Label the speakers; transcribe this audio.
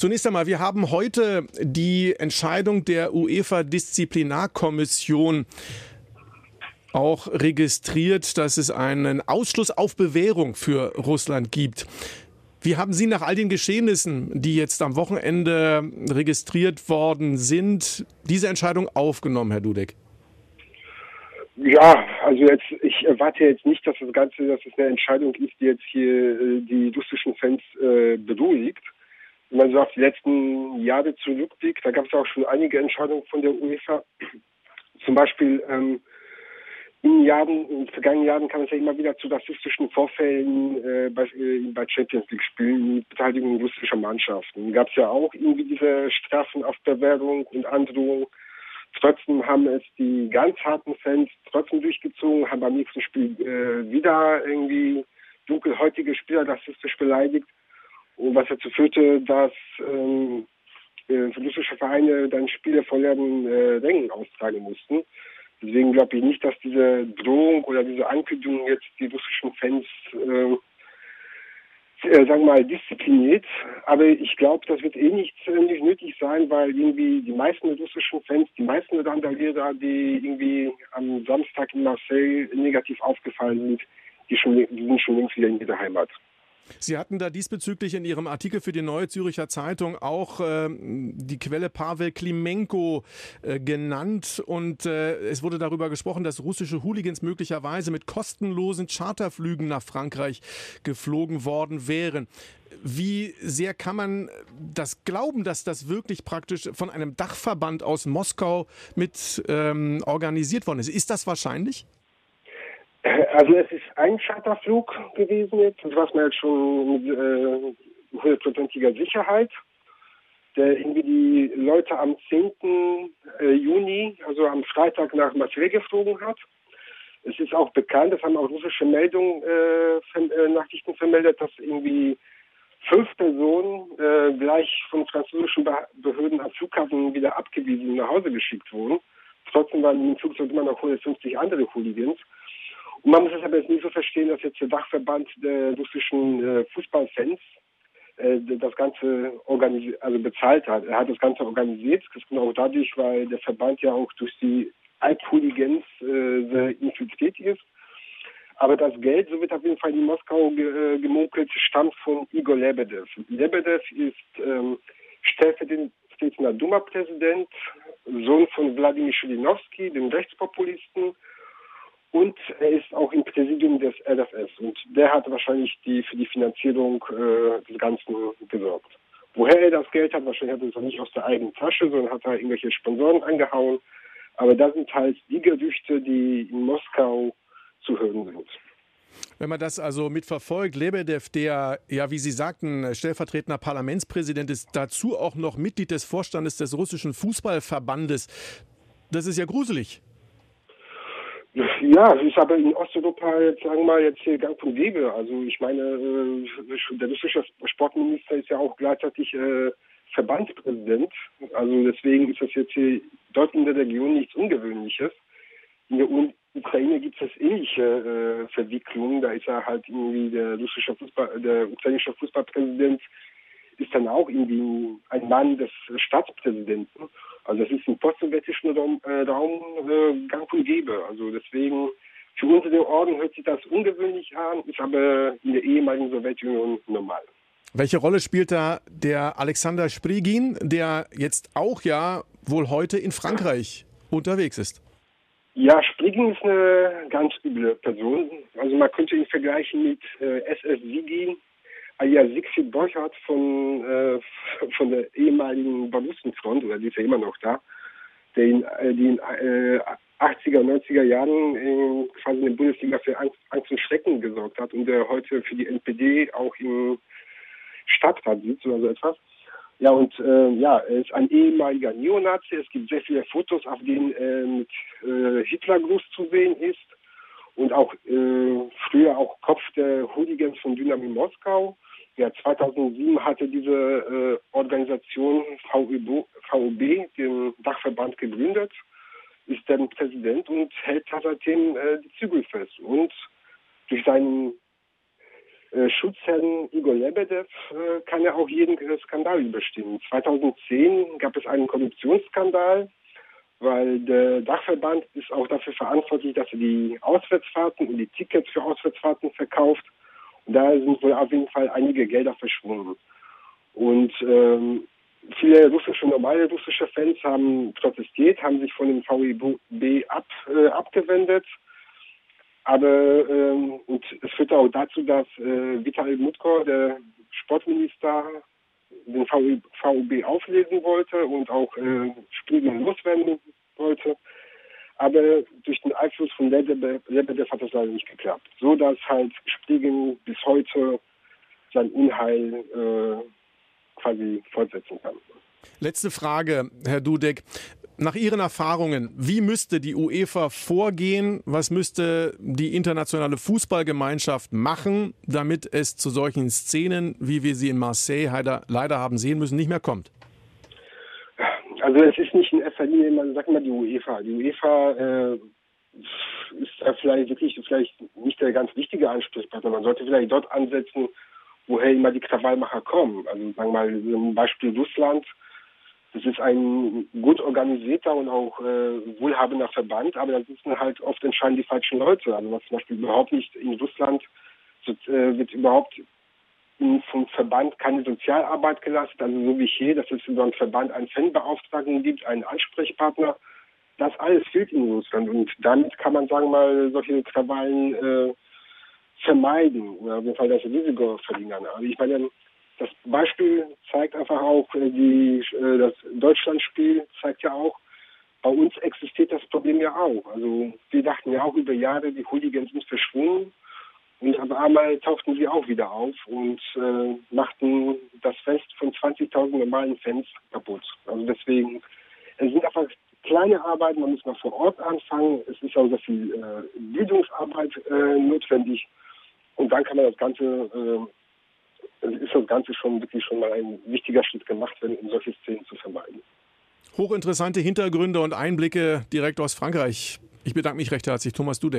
Speaker 1: Zunächst einmal, wir haben heute die Entscheidung der UEFA-Disziplinarkommission auch registriert, dass es einen Ausschluss auf Bewährung für Russland gibt. Wie haben Sie nach all den Geschehnissen, die jetzt am Wochenende registriert worden sind, diese Entscheidung aufgenommen, Herr Dudek?
Speaker 2: Ja, also jetzt, ich erwarte jetzt nicht, dass das Ganze, dass es eine Entscheidung ist, die jetzt hier äh, die russischen Fans äh, beruhigt. Wenn man so auf die letzten Jahre zurückblickt, da gab es auch schon einige Entscheidungen von der UEFA. Zum Beispiel ähm, in, Jahren, in den vergangenen Jahren kam es ja immer wieder zu rassistischen Vorfällen äh, bei, äh, bei Champions League-Spielen mit Beteiligung russischer Mannschaften. Gab es ja auch irgendwie diese Strafen auf Bewährung und Androhung. Trotzdem haben es die ganz harten Fans trotzdem durchgezogen, haben beim nächsten Spiel äh, wieder irgendwie dunkelhäutige Spieler rassistisch beleidigt. Was dazu führte, dass ähm, äh, russische Vereine dann Spiele vor leeren äh, Rängen austragen mussten. Deswegen glaube ich nicht, dass diese Drohung oder diese Ankündigung jetzt die russischen Fans äh, äh, sagen wir mal, diszipliniert. Aber ich glaube, das wird eh nicht, äh, nicht nötig sein, weil irgendwie die meisten russischen Fans, die meisten Randalierer, die irgendwie am Samstag in Marseille negativ aufgefallen sind, die, schon, die sind schon längst wieder in ihrer Heimat.
Speaker 1: Sie hatten da diesbezüglich in Ihrem Artikel für die Neue Züricher Zeitung auch äh, die Quelle Pavel Klimenko äh, genannt und äh, es wurde darüber gesprochen, dass russische Hooligans möglicherweise mit kostenlosen Charterflügen nach Frankreich geflogen worden wären. Wie sehr kann man das glauben, dass das wirklich praktisch von einem Dachverband aus Moskau mit ähm, organisiert worden ist? Ist das wahrscheinlich?
Speaker 2: Also es ist ein Charterflug gewesen jetzt, das was man jetzt schon mit äh, hundertprozentiger Sicherheit, der irgendwie die Leute am 10. Äh, Juni, also am Freitag nach Marseille geflogen hat. Es ist auch bekannt, das haben auch russische Meldungen, äh, äh, Nachrichten vermeldet, dass irgendwie fünf Personen äh, gleich von französischen Behörden am Flughafen wieder abgewiesen nach Hause geschickt wurden. Trotzdem waren im Flugzeug immer noch 150 andere Hooligans. Und man muss es aber jetzt nicht so verstehen, dass jetzt der Dachverband der russischen äh, Fußballfans äh, das Ganze also bezahlt hat. Er hat das Ganze organisiert. Das auch dadurch, weil der Verband ja auch durch die Althooligans äh, sehr infiltriert ist. Aber das Geld, so wird auf jeden Fall in Moskau ge, äh, gemunkelt, stammt von Igor Lebedev. Lebedev ist ähm, stellvertretender Duma-Präsident, Sohn von Wladimir Schilinowski, dem Rechtspopulisten, und er ist auch im Präsidium des LFS und der hat wahrscheinlich die für die Finanzierung äh, des Ganzen gesorgt. Woher er das Geld hat, wahrscheinlich hat er es nicht aus der eigenen Tasche, sondern hat er irgendwelche Sponsoren angehauen. Aber das sind halt die Gerüchte, die in Moskau zu hören sind.
Speaker 1: Wenn man das also mitverfolgt, Lebedev, der ja, wie Sie sagten, stellvertretender Parlamentspräsident ist, dazu auch noch Mitglied des Vorstandes des russischen Fußballverbandes. Das ist ja gruselig.
Speaker 2: Ja, es ist aber in Osteuropa jetzt, sagen wir mal, jetzt hier gang und gäbe. Also ich meine, äh, der russische Sportminister ist ja auch gleichzeitig äh, Verbandspräsident. Also deswegen ist das jetzt hier dort in der Region nichts Ungewöhnliches. In der Ukraine gibt es ähnliche äh, Verwicklungen. Da ist er halt irgendwie der russische Fußball, der ukrainische Fußballpräsident ist dann auch irgendwie ein Mann des Staatspräsidenten. Also das ist im postsowjetischen Raum, äh, Raum äh, gang und gäbe. Also deswegen, für unsere Orden hört sich das ungewöhnlich an, ist aber in der ehemaligen Sowjetunion normal.
Speaker 1: Welche Rolle spielt da der Alexander Sprigin, der jetzt auch ja wohl heute in Frankreich unterwegs ist?
Speaker 2: Ja, Sprigin ist eine ganz üble Person. Also man könnte ihn vergleichen mit äh, SS Sigi, ja, Siegfried Borchardt von, äh, von der ehemaligen Balustenfront, oder die ist ja immer noch da, der in, äh, die in äh, 80er, 90er Jahren äh, quasi in der Bundesliga für Angst, Angst und Schrecken gesorgt hat und der heute für die NPD auch im Stadtrat sitzt oder so etwas. Ja, und äh, ja, er ist ein ehemaliger Neonazi. Es gibt sehr viele Fotos, auf denen er mit äh, Hitlergruß zu sehen ist. Und auch äh, früher auch Kopf der Hooligans von Dynamo Moskau. Ja, 2007 hatte diese äh, Organisation VUB, den Dachverband, gegründet, ist dann Präsident und hält seitdem äh, die Zügel fest. Und durch seinen äh, Schutzherrn Igor Lebedev äh, kann ja auch jeden Skandal überstehen. 2010 gab es einen Korruptionsskandal, weil der Dachverband ist auch dafür verantwortlich, dass er die Auswärtsfahrten und die Tickets für Auswärtsfahrten verkauft. Da sind wohl auf jeden Fall einige Gelder verschwunden. Und ähm, viele russische, normale russische Fans haben protestiert, haben sich von dem VEB ab, äh, abgewendet. Aber ähm, und es führte auch dazu, dass äh, Vital Mutko, der Sportminister, den VUB auflesen wollte und auch äh, Spiele loswerden wollte. Aber durch den Einfluss von Lebedev hat das leider nicht geklappt. So dass halt Spiegel bis heute sein Unheil äh, quasi fortsetzen kann.
Speaker 1: Letzte Frage, Herr Dudek. Nach Ihren Erfahrungen, wie müsste die UEFA vorgehen? Was müsste die internationale Fußballgemeinschaft machen, damit es zu solchen Szenen, wie wir sie in Marseille leider haben sehen müssen, nicht mehr kommt?
Speaker 2: Also es ist nicht in erster Linie, man sagt mal die UEFA. Die UEFA äh, ist da vielleicht wirklich vielleicht nicht der ganz wichtige Ansprechpartner. Man sollte vielleicht dort ansetzen, woher immer die Krawallmacher kommen. Also sagen wir mal zum Beispiel Russland das ist ein gut organisierter und auch äh, wohlhabender Verband, aber da sitzen halt oft entscheidend die falschen Leute. Also was zum Beispiel überhaupt nicht in Russland so, äh, wird überhaupt vom Verband keine Sozialarbeit geleistet, also so wie hier, dass es über einen Verband einen Fanbeauftragten gibt, einen Ansprechpartner. Das alles fehlt in Russland und damit kann man sagen mal solche Krawallen äh, vermeiden oder auf jeden Fall das Risiko verringern. Also ich meine, das Beispiel zeigt einfach auch, äh, die, äh, das Deutschlandspiel zeigt ja auch, bei uns existiert das Problem ja auch. Also wir dachten ja auch über Jahre, die Hooligans sind verschwunden. Und auf einmal tauchten sie auch wieder auf und äh, machten das Fest von 20.000 normalen Fans kaputt. Also deswegen, es sind einfach kleine Arbeiten, man muss mal vor Ort anfangen. Es ist auch sehr viel äh, Bildungsarbeit äh, notwendig. Und dann kann man das Ganze äh, ist das Ganze schon wirklich schon mal ein wichtiger Schritt gemacht werden, um solche Szenen zu vermeiden.
Speaker 1: Hochinteressante Hintergründe und Einblicke direkt aus Frankreich. Ich bedanke mich recht herzlich, Thomas Dudek.